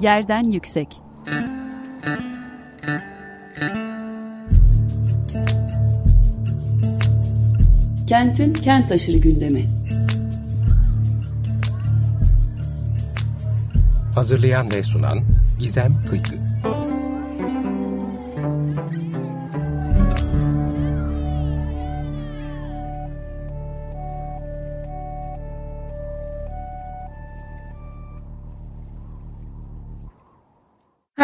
Yerden Yüksek Kentin kent aşırı gündemi. Hazırlayan ve sunan Gizem Kıykı.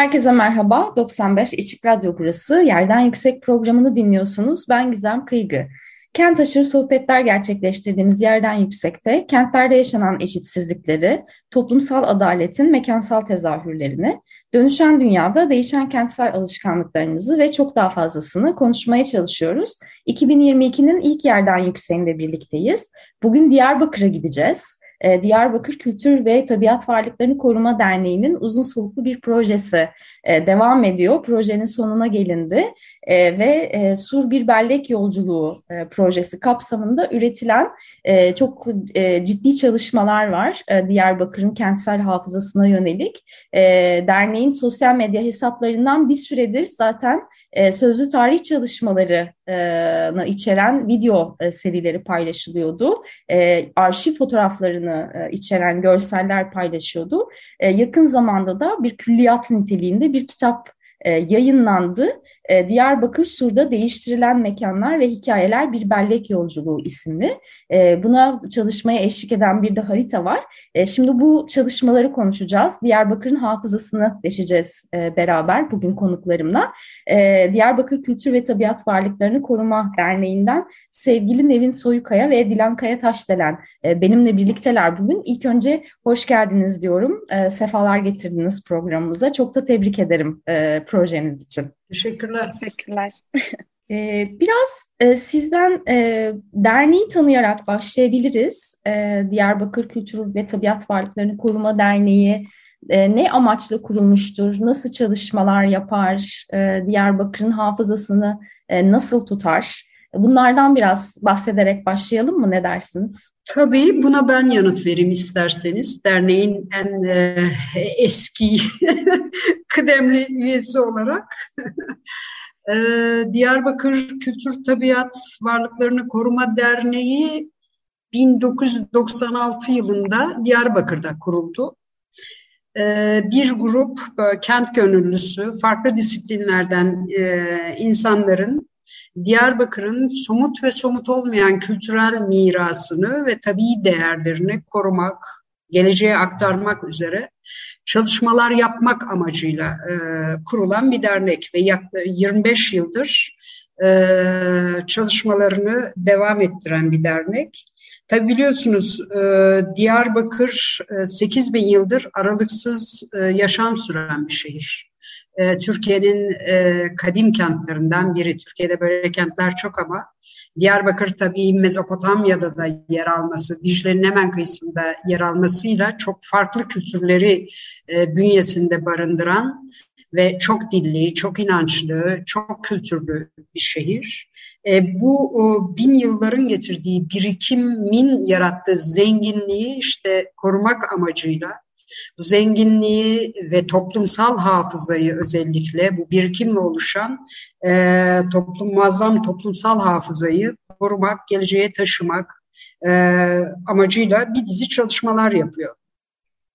Herkese merhaba. 95 İçik Radyo burası. Yerden Yüksek programını dinliyorsunuz. Ben Gizem Kıygı. Kent aşırı sohbetler gerçekleştirdiğimiz yerden yüksekte kentlerde yaşanan eşitsizlikleri, toplumsal adaletin mekansal tezahürlerini, dönüşen dünyada değişen kentsel alışkanlıklarımızı ve çok daha fazlasını konuşmaya çalışıyoruz. 2022'nin ilk yerden yükseğinde birlikteyiz. Bugün Diyarbakır'a gideceğiz. Ee, Diyarbakır Kültür ve Tabiat Varlıklarını Koruma Derneği'nin uzun soluklu bir projesi e, devam ediyor. Projenin sonuna gelindi e, ve e, Sur Bir Bellek Yolculuğu projesi kapsamında üretilen çok ciddi çalışmalar var Diyarbakır'ın kentsel hafızasına yönelik. derneğin sosyal medya hesaplarından bir süredir zaten sözlü tarih çalışmalarını içeren video serileri paylaşılıyordu. arşiv fotoğraflarını içeren görseller paylaşıyordu. yakın zamanda da bir külliyat niteliğinde bir kitap yayınlandı. E, Diyarbakır Sur'da Değiştirilen Mekanlar ve Hikayeler Bir Bellek Yolculuğu isimli. E, buna çalışmaya eşlik eden bir de harita var. E, şimdi bu çalışmaları konuşacağız. Diyarbakır'ın hafızasını deşeceğiz e, beraber bugün konuklarımla. Diyarbakır Kültür ve Tabiat Varlıklarını Koruma Derneği'nden sevgili Nevin Soyukaya ve Dilan Kaya Taşdelen e, benimle birlikteler bugün. İlk önce hoş geldiniz diyorum. Sefalar getirdiniz programımıza. Çok da tebrik ederim e, projeniz için. Teşekkürler. Teşekkürler. Ee, biraz e, sizden e, derneği tanıyarak başlayabiliriz. E, Diyarbakır Kültür ve Tabiat Varlıklarını Koruma Derneği ne amaçla kurulmuştur, nasıl çalışmalar yapar, Diyarbakır'ın hafızasını nasıl tutar? Bunlardan biraz bahsederek başlayalım mı? Ne dersiniz? Tabii buna ben yanıt vereyim isterseniz. Derneğin en e, eski kıdemli üyesi olarak. e, Diyarbakır Kültür Tabiat Varlıklarını Koruma Derneği 1996 yılında Diyarbakır'da kuruldu. E, bir grup böyle, kent gönüllüsü, farklı disiplinlerden e, insanların Diyarbakır'ın somut ve somut olmayan kültürel mirasını ve tabii değerlerini korumak, geleceğe aktarmak üzere çalışmalar yapmak amacıyla e, kurulan bir dernek ve yaklaşık 25 yıldır e, çalışmalarını devam ettiren bir dernek. Tabi biliyorsunuz e, Diyarbakır e, 8 bin yıldır aralıksız e, yaşam süren bir şehir e, Türkiye'nin e, kadim kentlerinden biri. Türkiye'de böyle kentler çok ama Diyarbakır tabii Mezopotamya'da da yer alması, Dicle'nin hemen kıyısında yer almasıyla çok farklı kültürleri e, bünyesinde barındıran ve çok dilli, çok inançlı, çok kültürlü bir şehir. E, bu o, bin yılların getirdiği birikimin yarattığı zenginliği işte korumak amacıyla bu zenginliği ve toplumsal hafızayı özellikle bu birikimle oluşan e, toplum muazzam toplumsal hafızayı korumak, geleceğe taşımak e, amacıyla bir dizi çalışmalar yapıyor.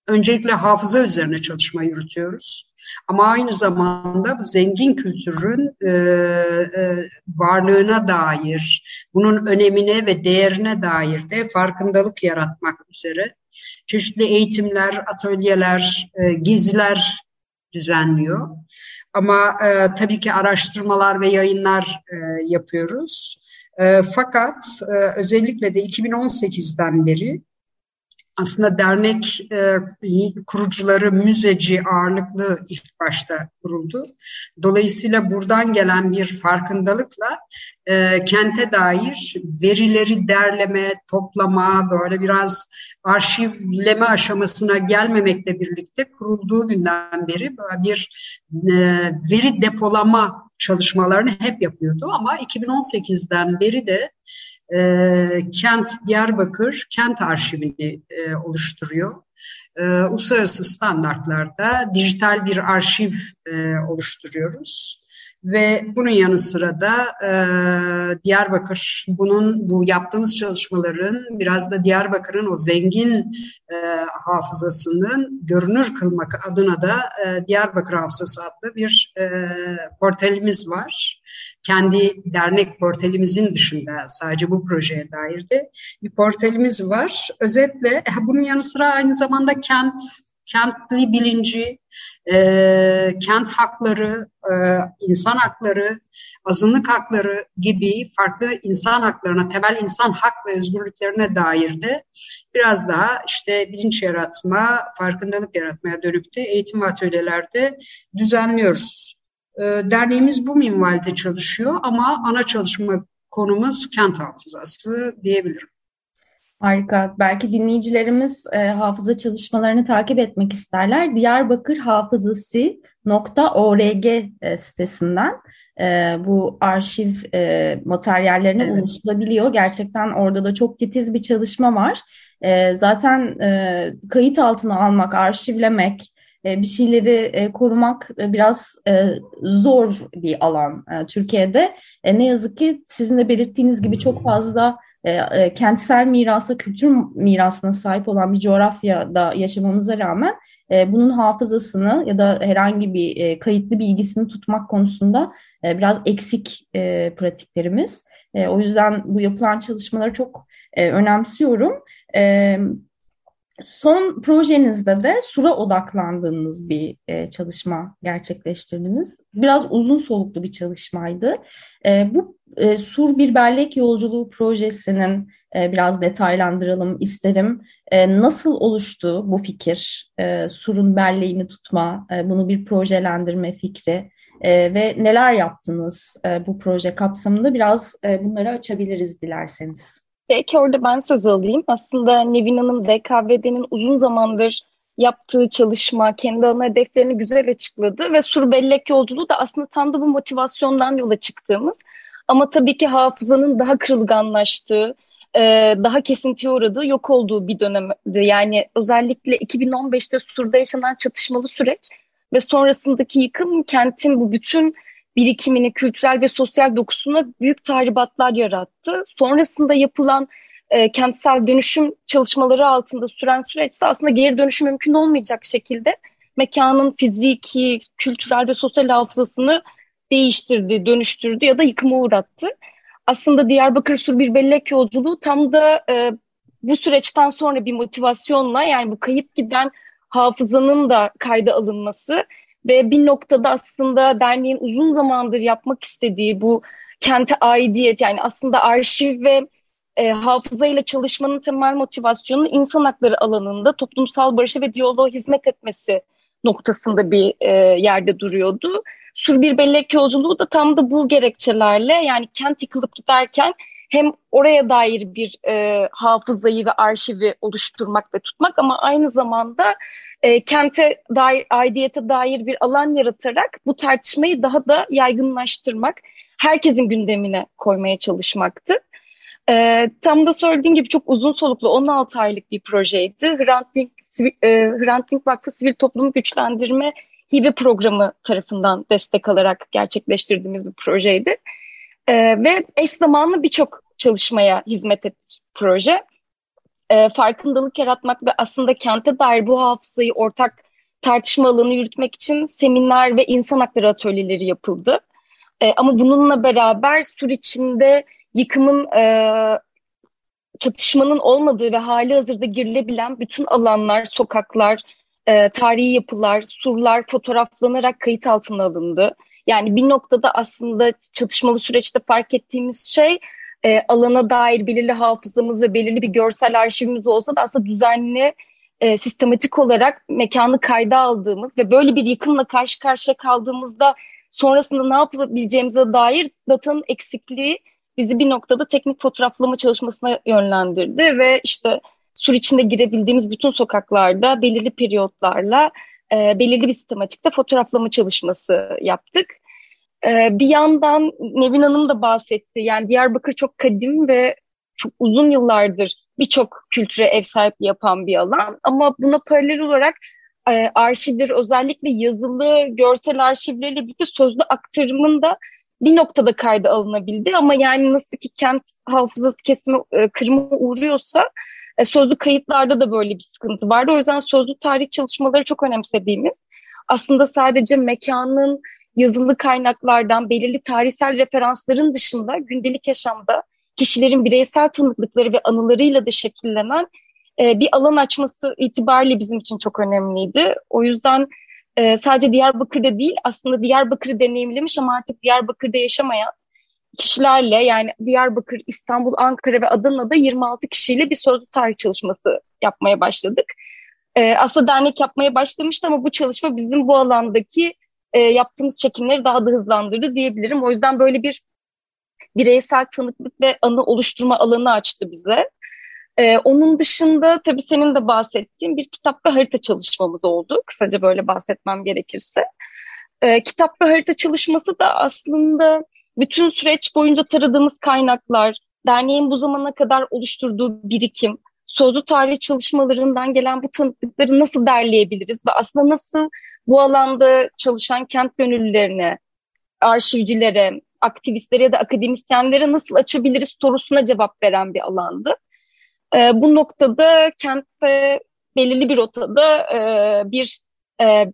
Öncelikle hafıza üzerine çalışma yürütüyoruz. Ama aynı zamanda bu zengin kültürün e, e, varlığına dair, bunun önemine ve değerine dair de farkındalık yaratmak üzere çeşitli eğitimler, atölyeler, e, geziler düzenliyor. Ama e, tabii ki araştırmalar ve yayınlar e, yapıyoruz. E, fakat e, özellikle de 2018'den beri aslında dernek e, kurucuları müzeci ağırlıklı ilk başta kuruldu. Dolayısıyla buradan gelen bir farkındalıkla e, kente dair verileri derleme, toplama, böyle biraz arşivleme aşamasına gelmemekle birlikte kurulduğu günden beri böyle bir e, veri depolama çalışmalarını hep yapıyordu. Ama 2018'den beri de e, Kent Diyarbakır Kent Arşivini e, oluşturuyor. e, uluslararası standartlarda dijital bir arşiv e, oluşturuyoruz. Ve bunun yanı sıra da e, Diyarbakır, bunun bu yaptığımız çalışmaların biraz da Diyarbakır'ın o zengin e, hafızasının görünür kılmak adına da e, Diyarbakır Hafızası adlı bir e, portalimiz var. Kendi dernek portalimizin dışında sadece bu projeye dair de bir portalimiz var. Özetle bunun yanı sıra aynı zamanda kent kentli bilinci, e, kent hakları, e, insan hakları, azınlık hakları gibi farklı insan haklarına, temel insan hak ve özgürlüklerine dair de biraz daha işte bilinç yaratma, farkındalık yaratmaya dönük eğitim atölyelerde düzenliyoruz. E, derneğimiz bu minvalde çalışıyor ama ana çalışma konumuz kent hafızası diyebilirim. Harika. Belki dinleyicilerimiz e, hafıza çalışmalarını takip etmek isterler. Diyarbakır Hafızası.org e, sitesinden e, bu arşiv e, materyallerine evet. ulaşılabiliyor. Gerçekten orada da çok titiz bir çalışma var. E, zaten e, kayıt altına almak, arşivlemek, bir şeyleri e, korumak e, biraz zor bir alan Türkiye'de. Ne yazık ki sizin de belirttiğiniz gibi çok fazla e, e, kentsel mirasa, kültür mirasına sahip olan bir coğrafyada yaşamamıza rağmen e, bunun hafızasını ya da herhangi bir e, kayıtlı bilgisini tutmak konusunda e, biraz eksik e, pratiklerimiz. E, o yüzden bu yapılan çalışmaları çok e, önemsiyorum. Son projenizde de sura odaklandığınız bir e, çalışma gerçekleştirdiniz. Biraz uzun soluklu bir çalışmaydı. E, bu e, Sur Bir Bellek Yolculuğu projesinin e, biraz detaylandıralım isterim. E, nasıl oluştu bu fikir? E, Sur'un belleğini tutma, e, bunu bir projelendirme fikri e, ve neler yaptınız e, bu proje kapsamında? Biraz e, bunları açabiliriz dilerseniz. Belki orada ben söz alayım. Aslında Nevin Hanım DKVD'nin uzun zamandır yaptığı çalışma, kendi ana hedeflerini güzel açıkladı ve Sur Bellek yolculuğu da aslında tam da bu motivasyondan yola çıktığımız ama tabii ki hafızanın daha kırılganlaştığı, e, daha kesintiye uğradığı, yok olduğu bir dönemdi. Yani özellikle 2015'te Sur'da yaşanan çatışmalı süreç ve sonrasındaki yıkım kentin bu bütün birikimini, kültürel ve sosyal dokusuna büyük tahribatlar yarattı. Sonrasında yapılan e, kentsel dönüşüm çalışmaları altında süren süreçte aslında geri dönüşüm mümkün olmayacak şekilde mekanın fiziki, kültürel ve sosyal hafızasını değiştirdi, dönüştürdü ya da yıkıma uğrattı. Aslında Diyarbakır Sur bir bellek yolculuğu tam da e, bu süreçten sonra bir motivasyonla yani bu kayıp giden hafızanın da kayda alınması ve bir noktada aslında derneğin uzun zamandır yapmak istediği bu kente aidiyet yani aslında arşiv ve e, hafızayla çalışmanın temel motivasyonu insan hakları alanında toplumsal barışa ve diyaloğa hizmet etmesi noktasında bir e, yerde duruyordu. Sur bir bellek yolculuğu da tam da bu gerekçelerle yani kent yıkılıp giderken hem oraya dair bir e, hafızayı ve arşivi oluşturmak ve tutmak ama aynı zamanda e, kente dair, aidiyete dair bir alan yaratarak bu tartışmayı daha da yaygınlaştırmak, herkesin gündemine koymaya çalışmaktı. E, tam da söylediğim gibi çok uzun soluklu 16 aylık bir projeydi. Hrant Dink, e, Hrant Dink Vakfı Sivil Toplum Güçlendirme Hibe Programı tarafından destek alarak gerçekleştirdiğimiz bir projeydi. E, ve eş zamanlı birçok çalışmaya hizmet etti proje. E, farkındalık yaratmak ve aslında kente dair bu hafızayı ortak tartışma alanı yürütmek için seminer ve insan hakları atölyeleri yapıldı. E, ama bununla beraber sur içinde yıkımın e, çatışmanın olmadığı ve hali hazırda girilebilen bütün alanlar, sokaklar, e, tarihi yapılar, surlar fotoğraflanarak kayıt altına alındı. Yani bir noktada aslında çatışmalı süreçte fark ettiğimiz şey e, alana dair belirli hafızamız ve belirli bir görsel arşivimiz olsa da aslında düzenli, e, sistematik olarak mekanı kayda aldığımız ve böyle bir yıkımla karşı karşıya kaldığımızda sonrasında ne yapabileceğimize dair datanın eksikliği bizi bir noktada teknik fotoğraflama çalışmasına yönlendirdi ve işte sur içinde girebildiğimiz bütün sokaklarda belirli periyotlarla e, belirli bir sistematikte fotoğraflama çalışması yaptık. E, bir yandan Nevin Hanım da bahsetti. Yani Diyarbakır çok kadim ve çok uzun yıllardır birçok kültüre ev sahipliği yapan bir alan. Ama buna paralel olarak e, arşivleri özellikle yazılı, görsel arşivleriyle birlikte sözlü aktarımın da bir noktada kayda alınabildi. Ama yani nasıl ki kent hafızası kesimi e, kırıma uğruyorsa e, sözlü kayıtlarda da böyle bir sıkıntı vardı. O yüzden sözlü tarih çalışmaları çok önemsediğimiz aslında sadece mekanın yazılı kaynaklardan belirli tarihsel referansların dışında gündelik yaşamda kişilerin bireysel tanıklıkları ve anılarıyla da şekillenen e, bir alan açması itibariyle bizim için çok önemliydi. O yüzden e, sadece Diyarbakır'da değil aslında Diyarbakır'ı deneyimlemiş ama artık Diyarbakır'da yaşamayan kişilerle yani Diyarbakır, İstanbul, Ankara ve Adana'da 26 kişiyle bir sözlü tarih çalışması yapmaya başladık. E, aslında dernek yapmaya başlamıştı ama bu çalışma bizim bu alandaki e, yaptığımız çekimleri daha da hızlandırdı diyebilirim. O yüzden böyle bir bireysel tanıklık ve anı oluşturma alanı açtı bize. Ee, onun dışında tabii senin de bahsettiğin bir kitap ve harita çalışmamız oldu. Kısaca böyle bahsetmem gerekirse. Ee, kitap ve harita çalışması da aslında bütün süreç boyunca taradığımız kaynaklar, derneğin bu zamana kadar oluşturduğu birikim, sözlü tarih çalışmalarından gelen bu tanıklıkları nasıl derleyebiliriz ve aslında nasıl bu alanda çalışan kent gönüllülerine, arşivcilere, aktivistlere ya da akademisyenlere nasıl açabiliriz sorusuna cevap veren bir alandı. E, bu noktada kentte belirli bir rotada e, bir e,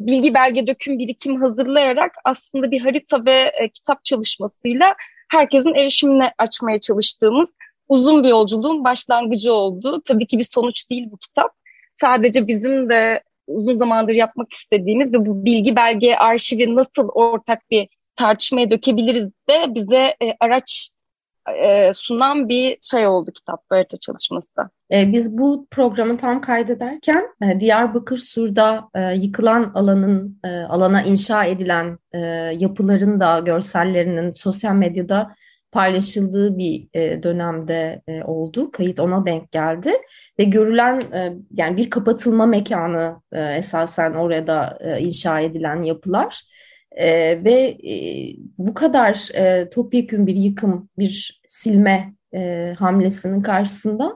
bilgi belge döküm birikim hazırlayarak aslında bir harita ve e, kitap çalışmasıyla herkesin erişimine açmaya çalıştığımız uzun bir yolculuğun başlangıcı oldu. Tabii ki bir sonuç değil bu kitap. Sadece bizim de uzun zamandır yapmak istediğimiz ve bu bilgi belge arşivi nasıl ortak bir tartışmaya dökebiliriz de bize e, araç e, sunan bir şey oldu kitap harita çalışması da. E, biz bu programı tam kaydederken e, Diyarbakır Sur'da e, yıkılan alanın e, alana inşa edilen e, yapıların da görsellerinin sosyal medyada paylaşıldığı bir e, dönemde e, oldu. Kayıt ona denk geldi ve görülen e, yani bir kapatılma mekanı e, esasen orada e, inşa edilen yapılar e, ve e, bu kadar e, topyekün bir yıkım, bir silme e, hamlesinin karşısında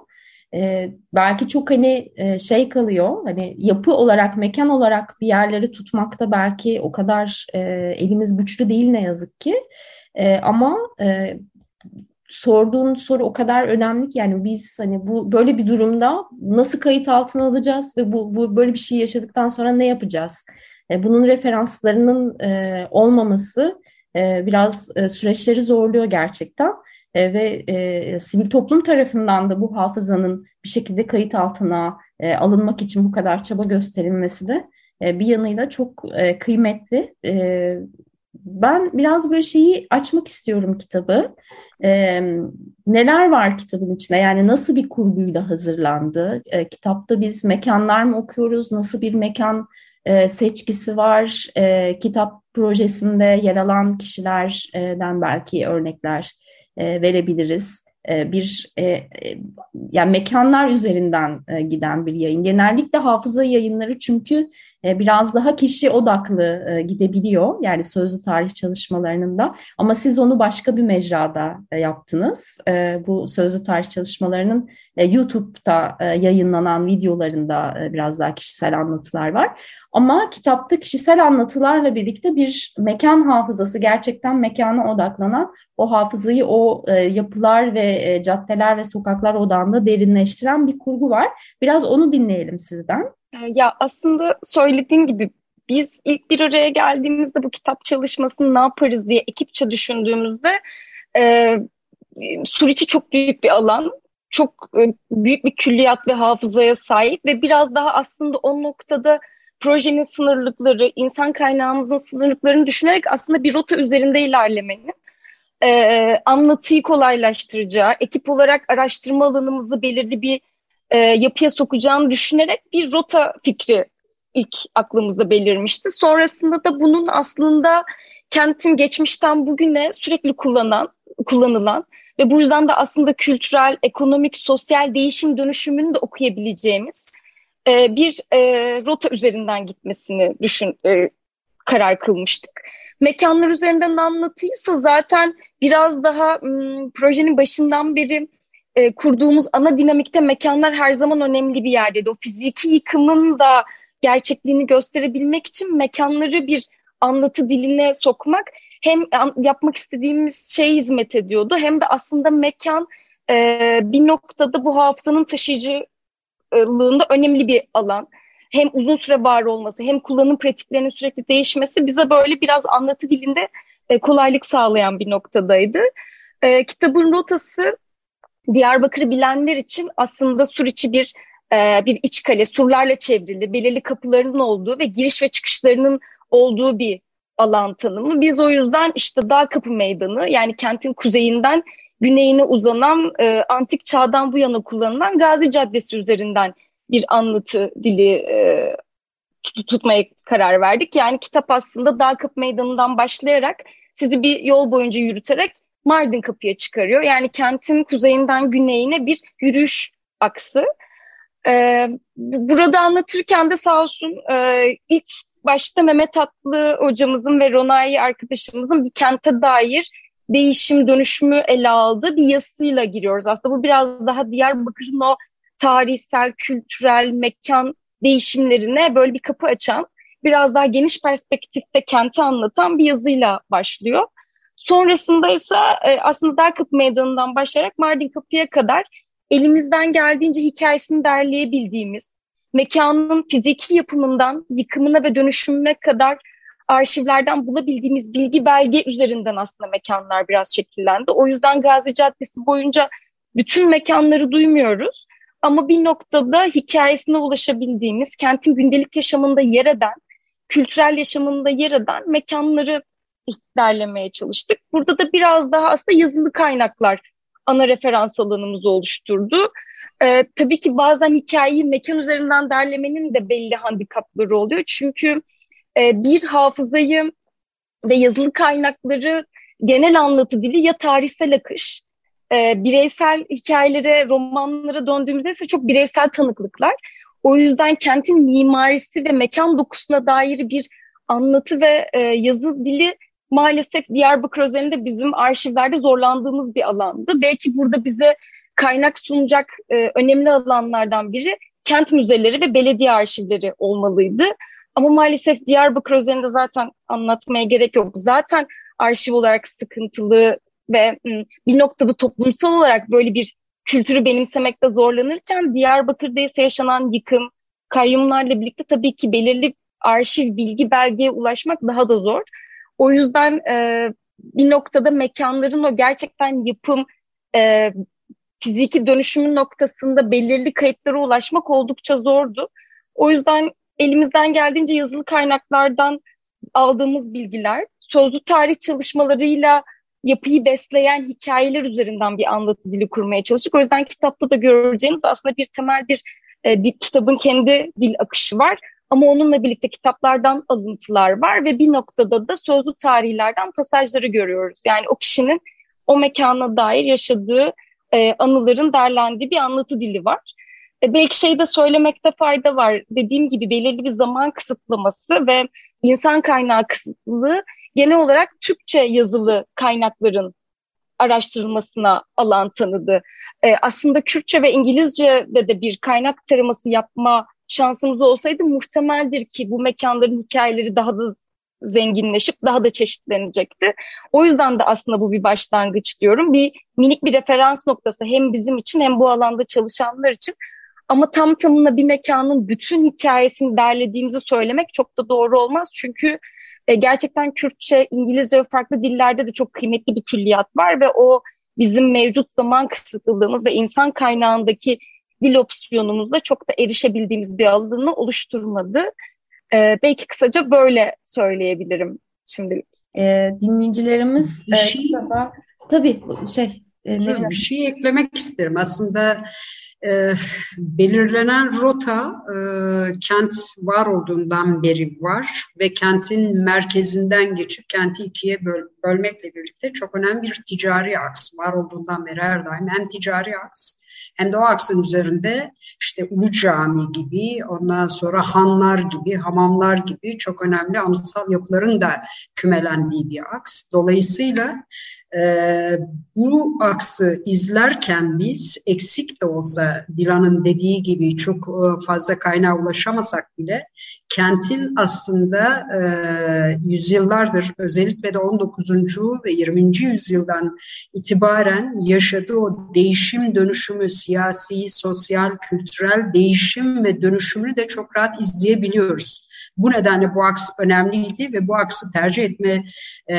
e, belki çok hani e, şey kalıyor, hani yapı olarak, mekan olarak bir yerleri tutmakta belki o kadar e, elimiz güçlü değil ne yazık ki. E, ama e, sorduğun soru o kadar önemli ki yani biz hani bu böyle bir durumda nasıl kayıt altına alacağız ve bu, bu böyle bir şey yaşadıktan sonra ne yapacağız? E, bunun referanslarının e, olmaması e, biraz süreçleri zorluyor gerçekten. Ve sivil toplum tarafından da bu hafızanın bir şekilde kayıt altına alınmak için bu kadar çaba gösterilmesi de bir yanıyla çok kıymetli. Ben biraz böyle şeyi açmak istiyorum kitabı. Neler var kitabın içinde? Yani nasıl bir kurguyla hazırlandı? Kitapta biz mekanlar mı okuyoruz? Nasıl bir mekan e, seçkisi var? E, kitap projesinde yer alan kişilerden belki örnekler e, verebiliriz. E, bir e, e, yani mekanlar üzerinden giden bir yayın. Genellikle hafıza yayınları çünkü biraz daha kişi odaklı gidebiliyor. Yani sözlü tarih çalışmalarının da. Ama siz onu başka bir mecrada yaptınız. Bu sözlü tarih çalışmalarının YouTube'da yayınlanan videolarında biraz daha kişisel anlatılar var. Ama kitapta kişisel anlatılarla birlikte bir mekan hafızası gerçekten mekana odaklanan o hafızayı o e, yapılar ve e, caddeler ve sokaklar odağında derinleştiren bir kurgu var. Biraz onu dinleyelim sizden. E, ya aslında söylediğin gibi biz ilk bir araya geldiğimizde bu kitap çalışmasını ne yaparız diye ekipçe düşündüğümüzde e, Suriçi çok büyük bir alan. Çok e, büyük bir külliyat ve hafızaya sahip ve biraz daha aslında o noktada projenin sınırlıkları, insan kaynağımızın sınırlıklarını düşünerek aslında bir rota üzerinde ilerlemenin e, anlatıyı kolaylaştıracağı, ekip olarak araştırma alanımızı belirli bir e, yapıya sokacağını düşünerek bir rota fikri ilk aklımızda belirmişti. Sonrasında da bunun aslında kentin geçmişten bugüne sürekli kullanan, kullanılan ve bu yüzden de aslında kültürel, ekonomik, sosyal değişim dönüşümünü de okuyabileceğimiz e, bir e, rota üzerinden gitmesini düşün e, karar kılmıştık. Mekanlar üzerinden anlatıysa zaten biraz daha m, projenin başından beri e, kurduğumuz ana dinamikte mekanlar her zaman önemli bir yerdeydi. O fiziki yıkımın da gerçekliğini gösterebilmek için mekanları bir anlatı diline sokmak hem yapmak istediğimiz şey hizmet ediyordu hem de aslında mekan e, bir noktada bu hafızanın taşıyıcılığında önemli bir alan. Hem uzun süre var olması hem kullanım pratiklerinin sürekli değişmesi bize böyle biraz anlatı dilinde e, kolaylık sağlayan bir noktadaydı. E, kitabın rotası Diyarbakır'ı bilenler için aslında sur içi bir e, bir iç kale, surlarla çevrili, belirli kapılarının olduğu ve giriş ve çıkışlarının olduğu bir alan tanımı. Biz o yüzden işte Dağ Kapı Meydanı yani kentin kuzeyinden güneyine uzanan e, antik çağdan bu yana kullanılan Gazi Caddesi üzerinden bir anlatı dili e, tut tutmaya karar verdik. Yani kitap aslında Dağ Kapı Meydanı'ndan başlayarak sizi bir yol boyunca yürüterek Mardin Kapı'ya çıkarıyor. Yani kentin kuzeyinden güneyine bir yürüyüş aksı. Ee, burada anlatırken de sağ olsun e, ilk başta Mehmet Atlı hocamızın ve Ronay arkadaşımızın bir kente dair değişim, dönüşümü ele aldığı bir yazısıyla giriyoruz. Aslında bu biraz daha Diyarbakır'ın o tarihsel, kültürel, mekan değişimlerine böyle bir kapı açan, biraz daha geniş perspektifte kenti anlatan bir yazıyla başlıyor. Sonrasında ise e, aslında Dar Kapı Meydanı'ndan başlayarak Mardin Kapı'ya kadar elimizden geldiğince hikayesini derleyebildiğimiz, mekanın fiziki yapımından yıkımına ve dönüşümüne kadar arşivlerden bulabildiğimiz bilgi belge üzerinden aslında mekanlar biraz şekillendi. O yüzden Gazi Caddesi boyunca bütün mekanları duymuyoruz. Ama bir noktada hikayesine ulaşabildiğimiz, kentin gündelik yaşamında yer eden, kültürel yaşamında yer eden mekanları derlemeye çalıştık. Burada da biraz daha aslında yazılı kaynaklar ana referans alanımızı oluşturdu. Ee, tabii ki bazen hikayeyi mekan üzerinden derlemenin de belli handikapları oluyor. Çünkü e, bir hafızayı ve yazılı kaynakları genel anlatı dili ya tarihsel akış, e, bireysel hikayelere, romanlara döndüğümüzde ise çok bireysel tanıklıklar. O yüzden kentin mimarisi ve mekan dokusuna dair bir anlatı ve e, yazı dili maalesef Diyarbakır özelinde bizim arşivlerde zorlandığımız bir alandı. Belki burada bize kaynak sunacak e, önemli alanlardan biri kent müzeleri ve belediye arşivleri olmalıydı. Ama maalesef Diyarbakır özelinde zaten anlatmaya gerek yok. Zaten arşiv olarak sıkıntılı ve bir noktada toplumsal olarak böyle bir kültürü benimsemekte zorlanırken Diyarbakır'da ise yaşanan yıkım, kayyumlarla birlikte tabii ki belirli arşiv, bilgi, belgeye ulaşmak daha da zor. O yüzden e, bir noktada mekanların o gerçekten yapım, e, fiziki dönüşümün noktasında belirli kayıtlara ulaşmak oldukça zordu. O yüzden elimizden geldiğince yazılı kaynaklardan aldığımız bilgiler, sözlü tarih çalışmalarıyla yapıyı besleyen hikayeler üzerinden bir anlatı dili kurmaya çalıştık. O yüzden kitapta da göreceğiniz aslında bir temel bir e, kitabın kendi dil akışı var. Ama onunla birlikte kitaplardan alıntılar var ve bir noktada da sözlü tarihlerden pasajları görüyoruz. Yani o kişinin o mekana dair yaşadığı e, anıların derlendiği bir anlatı dili var. E, belki şey de söylemekte fayda var. Dediğim gibi belirli bir zaman kısıtlaması ve insan kaynağı kısıtlılığı genel olarak Türkçe yazılı kaynakların araştırılmasına alan tanıdı. E, aslında Kürtçe ve İngilizce'de de bir kaynak taraması yapma şansımız olsaydı muhtemeldir ki bu mekanların hikayeleri daha da zenginleşip daha da çeşitlenecekti. O yüzden de aslında bu bir başlangıç diyorum. Bir minik bir referans noktası hem bizim için hem bu alanda çalışanlar için. Ama tam tamına bir mekanın bütün hikayesini derlediğimizi söylemek çok da doğru olmaz. Çünkü e, gerçekten Kürtçe, İngilizce ve farklı dillerde de çok kıymetli bir külliyat var ve o bizim mevcut zaman kısıtlılığımız ve insan kaynağındaki dil opsiyonumuzda çok da erişebildiğimiz bir alanı oluşturmadı. Ee, belki kısaca böyle söyleyebilirim şimdilik. Ee, dinleyicilerimiz bir şey, e, tabii şey e, bir şey eklemek isterim. Aslında e, belirlenen rota e, kent var olduğundan beri var ve kentin merkezinden geçip kenti ikiye böl bölmekle birlikte çok önemli bir ticari aks var olduğundan beri her daim hem ticari aks hem de o aksın üzerinde işte Ulu Cami gibi, ondan sonra hanlar gibi, hamamlar gibi çok önemli anıtsal yapıların da kümelendiği bir aks. Dolayısıyla Ee, bu aksı izlerken biz eksik de olsa Dilan'ın dediği gibi çok e, fazla kaynağa ulaşamasak bile kentin aslında e, yüzyıllardır özellikle de 19. ve 20. yüzyıldan itibaren yaşadığı o değişim dönüşümü siyasi, sosyal, kültürel değişim ve dönüşümünü de çok rahat izleyebiliyoruz. Bu nedenle bu aks önemliydi ve bu aksı tercih etme e,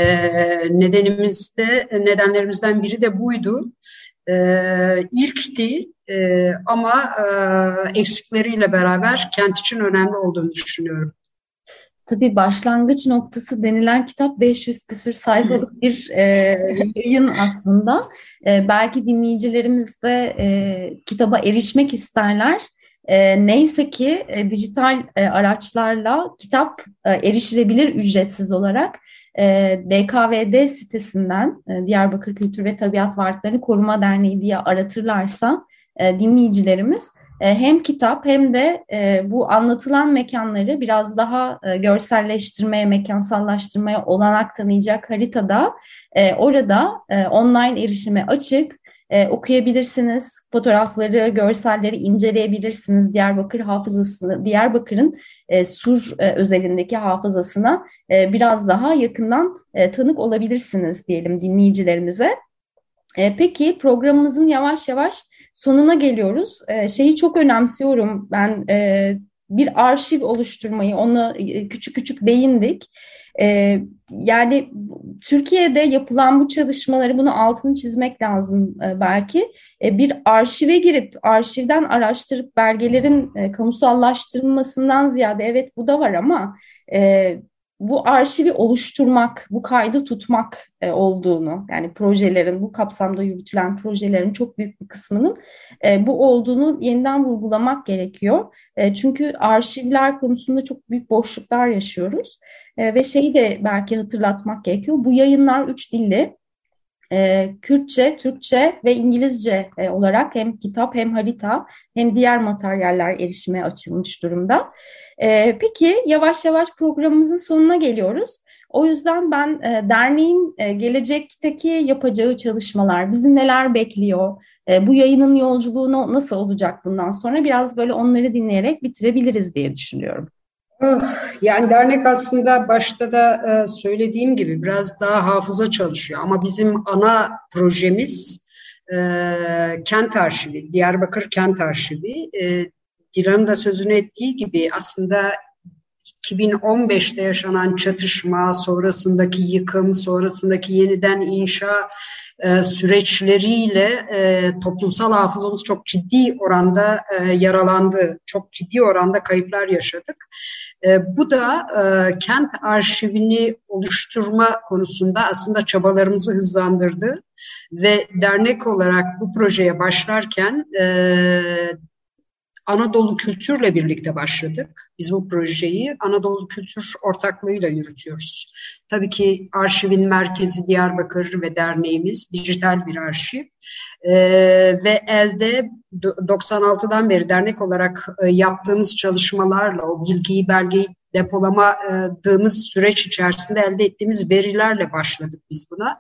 nedenimiz de nedenlerimizden biri de buydu. E, ilkti e, ama e, eksikleriyle beraber kent için önemli olduğunu düşünüyorum. Tabii başlangıç noktası denilen kitap 500 küsür sayfalık bir e, yayın aslında. E, belki dinleyicilerimiz de e, kitaba erişmek isterler. E, neyse ki e, dijital e, araçlarla kitap e, erişilebilir ücretsiz olarak e, DKVD sitesinden e, Diyarbakır Kültür ve Tabiat Varlıkları Koruma Derneği diye aratırlarsa e, dinleyicilerimiz e, hem kitap hem de e, bu anlatılan mekanları biraz daha e, görselleştirmeye, mekansallaştırmaya olanak tanıyacak haritada e, orada e, online erişime açık e, okuyabilirsiniz. Fotoğrafları, görselleri inceleyebilirsiniz. Diyarbakır hafızasını, Diyarbakır'ın e, Sur e, özelindeki hafızasına e, biraz daha yakından e, tanık olabilirsiniz diyelim dinleyicilerimize. E, peki programımızın yavaş yavaş sonuna geliyoruz. E, şeyi çok önemsiyorum ben e, bir arşiv oluşturmayı, ona e, küçük küçük değindik. E, yani Türkiye'de yapılan bu çalışmaları bunu altını çizmek lazım e, belki. E, bir arşive girip arşivden araştırıp belgelerin e, kamusallaştırılmasından ziyade evet bu da var ama e, bu arşivi oluşturmak, bu kaydı tutmak e, olduğunu, yani projelerin, bu kapsamda yürütülen projelerin çok büyük bir kısmının e, bu olduğunu yeniden vurgulamak gerekiyor. E, çünkü arşivler konusunda çok büyük boşluklar yaşıyoruz e, ve şeyi de belki hatırlatmak gerekiyor. Bu yayınlar üç dilli. E, Kürtçe, Türkçe ve İngilizce e, olarak hem kitap hem harita hem diğer materyaller erişime açılmış durumda. E, peki yavaş yavaş programımızın sonuna geliyoruz. O yüzden ben e, derneğin e, gelecekteki yapacağı çalışmalar, bizi neler bekliyor, bu yayının yolculuğu nasıl olacak bundan sonra biraz böyle onları dinleyerek bitirebiliriz diye düşünüyorum. Oh, yani dernek aslında başta da e, söylediğim gibi biraz daha hafıza çalışıyor ama bizim ana projemiz e, kent arşivi, Diyarbakır Kent Arşivi. E, Dilan'ın da sözünü ettiği gibi aslında 2015'te yaşanan çatışma, sonrasındaki yıkım, sonrasındaki yeniden inşa e, süreçleriyle e, toplumsal hafızamız çok ciddi oranda e, yaralandı. Çok ciddi oranda kayıplar yaşadık. Bu da kent arşivini oluşturma konusunda aslında çabalarımızı hızlandırdı ve dernek olarak bu projeye başlarken Anadolu Kültür'le birlikte başladık. Biz bu projeyi Anadolu Kültür ortaklığıyla yürütüyoruz. Tabii ki arşivin merkezi Diyarbakır ve derneğimiz dijital bir arşiv. Ee, ve elde 96'dan beri dernek olarak e, yaptığımız çalışmalarla o bilgiyi, belgeyi depolamadığımız süreç içerisinde elde ettiğimiz verilerle başladık biz buna.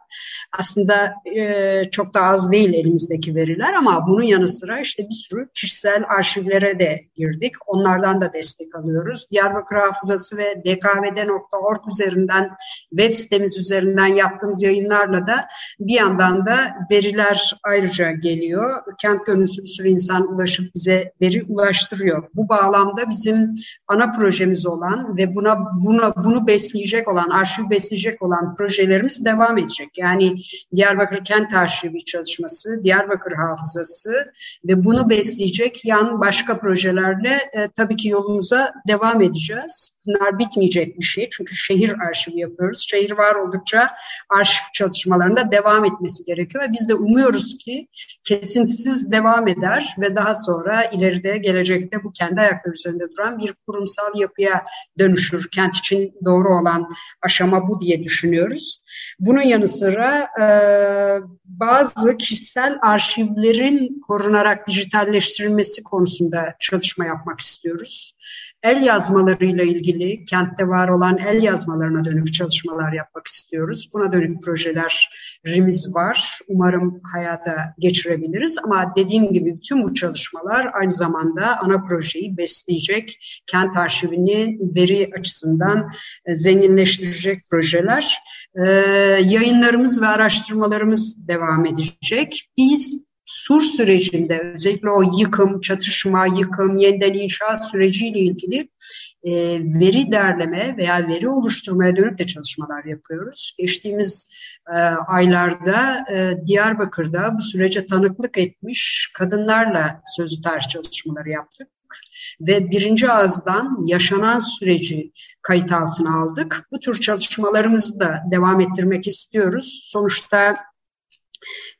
Aslında e, çok da az değil elimizdeki veriler ama bunun yanı sıra işte bir sürü kişisel arşivlere de girdik. Onlardan da destek alıyoruz. Diyarbakır Hafızası ve dkvd.org üzerinden web sitemiz üzerinden yaptığımız yayınlarla da bir yandan da veriler ayrıca geliyor. Kent gönüllüsü bir sürü insan ulaşıp bize veri ulaştırıyor. Bu bağlamda bizim ana projemiz olan ve buna buna bunu besleyecek olan, arşiv besleyecek olan projelerimiz devam edecek. Yani Diyarbakır Kent Arşivi çalışması, Diyarbakır Hafızası ve bunu besleyecek yan başka projelerle e, tabii ki yolumuza devam edeceğiz. Bunlar bitmeyecek bir şey çünkü şehir arşivi yapıyoruz. Şehir var oldukça arşiv çalışmalarında devam etmesi gerekiyor ve biz de umuyoruz ki kesintisiz devam eder ve daha sonra ileride gelecekte bu kendi ayakları üzerinde duran bir kurumsal yapıya dönüşür. Kent için doğru olan aşama bu diye düşünüyoruz. Bunun yanı sıra e, bazı kişisel arşivlerin korunarak dijitalleştirilmesi konusunda çalışma yapmak istiyoruz. El yazmalarıyla ilgili kentte var olan el yazmalarına dönük çalışmalar yapmak istiyoruz. Buna dönük projelerimiz var. Umarım hayata geçirebiliriz ama dediğim gibi tüm bu çalışmalar aynı zamanda ana projeyi besleyecek, kent arşivini veri açısından e, zenginleştirecek projeler. Ee, yayınlarımız ve araştırmalarımız devam edecek. Biz sur sürecinde özellikle o yıkım, çatışma, yıkım, yeniden inşaat süreciyle ilgili e, veri derleme veya veri oluşturmaya dönük de çalışmalar yapıyoruz. Geçtiğimiz e, aylarda e, Diyarbakır'da bu sürece tanıklık etmiş kadınlarla sözlü tarih çalışmaları yaptık ve birinci ağızdan yaşanan süreci kayıt altına aldık. Bu tür çalışmalarımızı da devam ettirmek istiyoruz. Sonuçta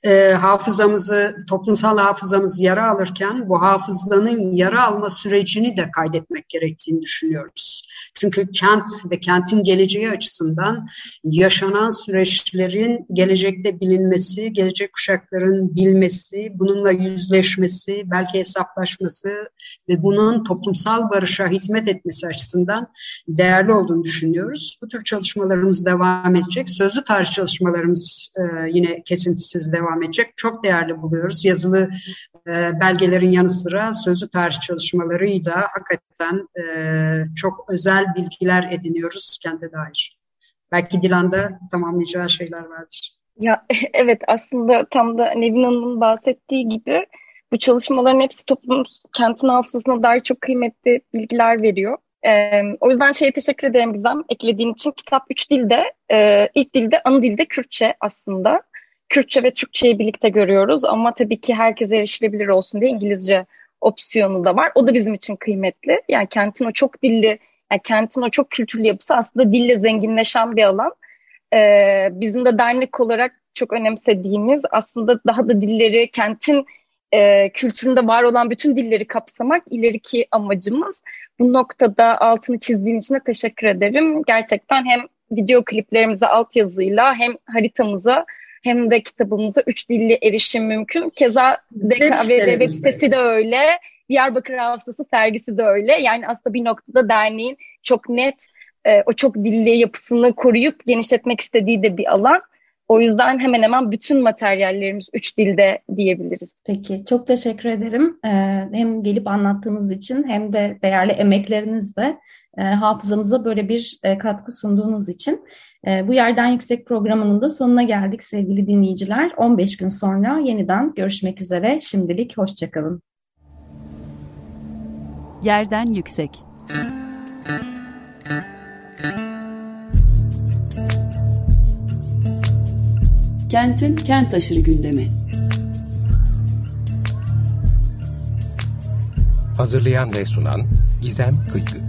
e, hafızamızı, toplumsal hafızamız yara alırken bu hafızanın yara alma sürecini de kaydetmek gerektiğini düşünüyoruz. Çünkü kent ve kentin geleceği açısından yaşanan süreçlerin gelecekte bilinmesi, gelecek kuşakların bilmesi, bununla yüzleşmesi, belki hesaplaşması ve bunun toplumsal barışa hizmet etmesi açısından değerli olduğunu düşünüyoruz. Bu tür çalışmalarımız devam edecek. Sözlü tarih çalışmalarımız e, yine kesintisiz devam edecek. Çok değerli buluyoruz. Yazılı e, belgelerin yanı sıra sözlü tarih çalışmalarıyla hakikaten e, çok özel bilgiler ediniyoruz kente dair. Belki Dilan'da tamamlayacağı şeyler vardır. Ya evet aslında tam da Nevin Hanım'ın bahsettiği gibi bu çalışmaların hepsi toplum kentin hafızasına dair çok kıymetli bilgiler veriyor. Ee, o yüzden şeye teşekkür ederim Gizem eklediğin için. Kitap üç dilde, e, ilk dilde anı dilde Kürtçe aslında. Kürtçe ve Türkçeyi birlikte görüyoruz ama tabii ki herkese erişilebilir olsun diye İngilizce opsiyonu da var. O da bizim için kıymetli. Yani kentin o çok dilli, yani kentin o çok kültürlü yapısı aslında dille zenginleşen bir alan. Ee, bizim de dernek olarak çok önemsediğimiz aslında daha da dilleri, kentin e, kültüründe var olan bütün dilleri kapsamak ileriki amacımız. Bu noktada altını çizdiğin için de teşekkür ederim. Gerçekten hem video kliplerimize altyazıyla hem haritamıza hem de kitabımıza üç dilli erişim mümkün. Keza DKVD web sitesi de öyle. Diyarbakır Hafızası sergisi de öyle. Yani aslında bir noktada derneğin çok net e, o çok dilli yapısını koruyup genişletmek istediği de bir alan. O yüzden hemen hemen bütün materyallerimiz üç dilde diyebiliriz. Peki, çok teşekkür ederim. Ee, hem gelip anlattığınız için hem de değerli emeklerinizle e, hafızamıza böyle bir e, katkı sunduğunuz için. E, bu Yerden Yüksek programının da sonuna geldik sevgili dinleyiciler. 15 gün sonra yeniden görüşmek üzere. Şimdilik hoşçakalın. Yerden Yüksek Kentin kent aşırı gündemi. Hazırlayan ve sunan Gizem Kıykı.